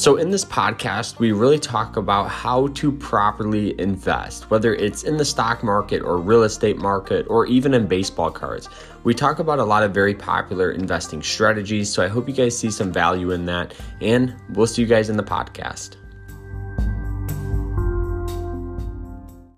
So, in this podcast, we really talk about how to properly invest, whether it's in the stock market or real estate market or even in baseball cards. We talk about a lot of very popular investing strategies. So, I hope you guys see some value in that, and we'll see you guys in the podcast.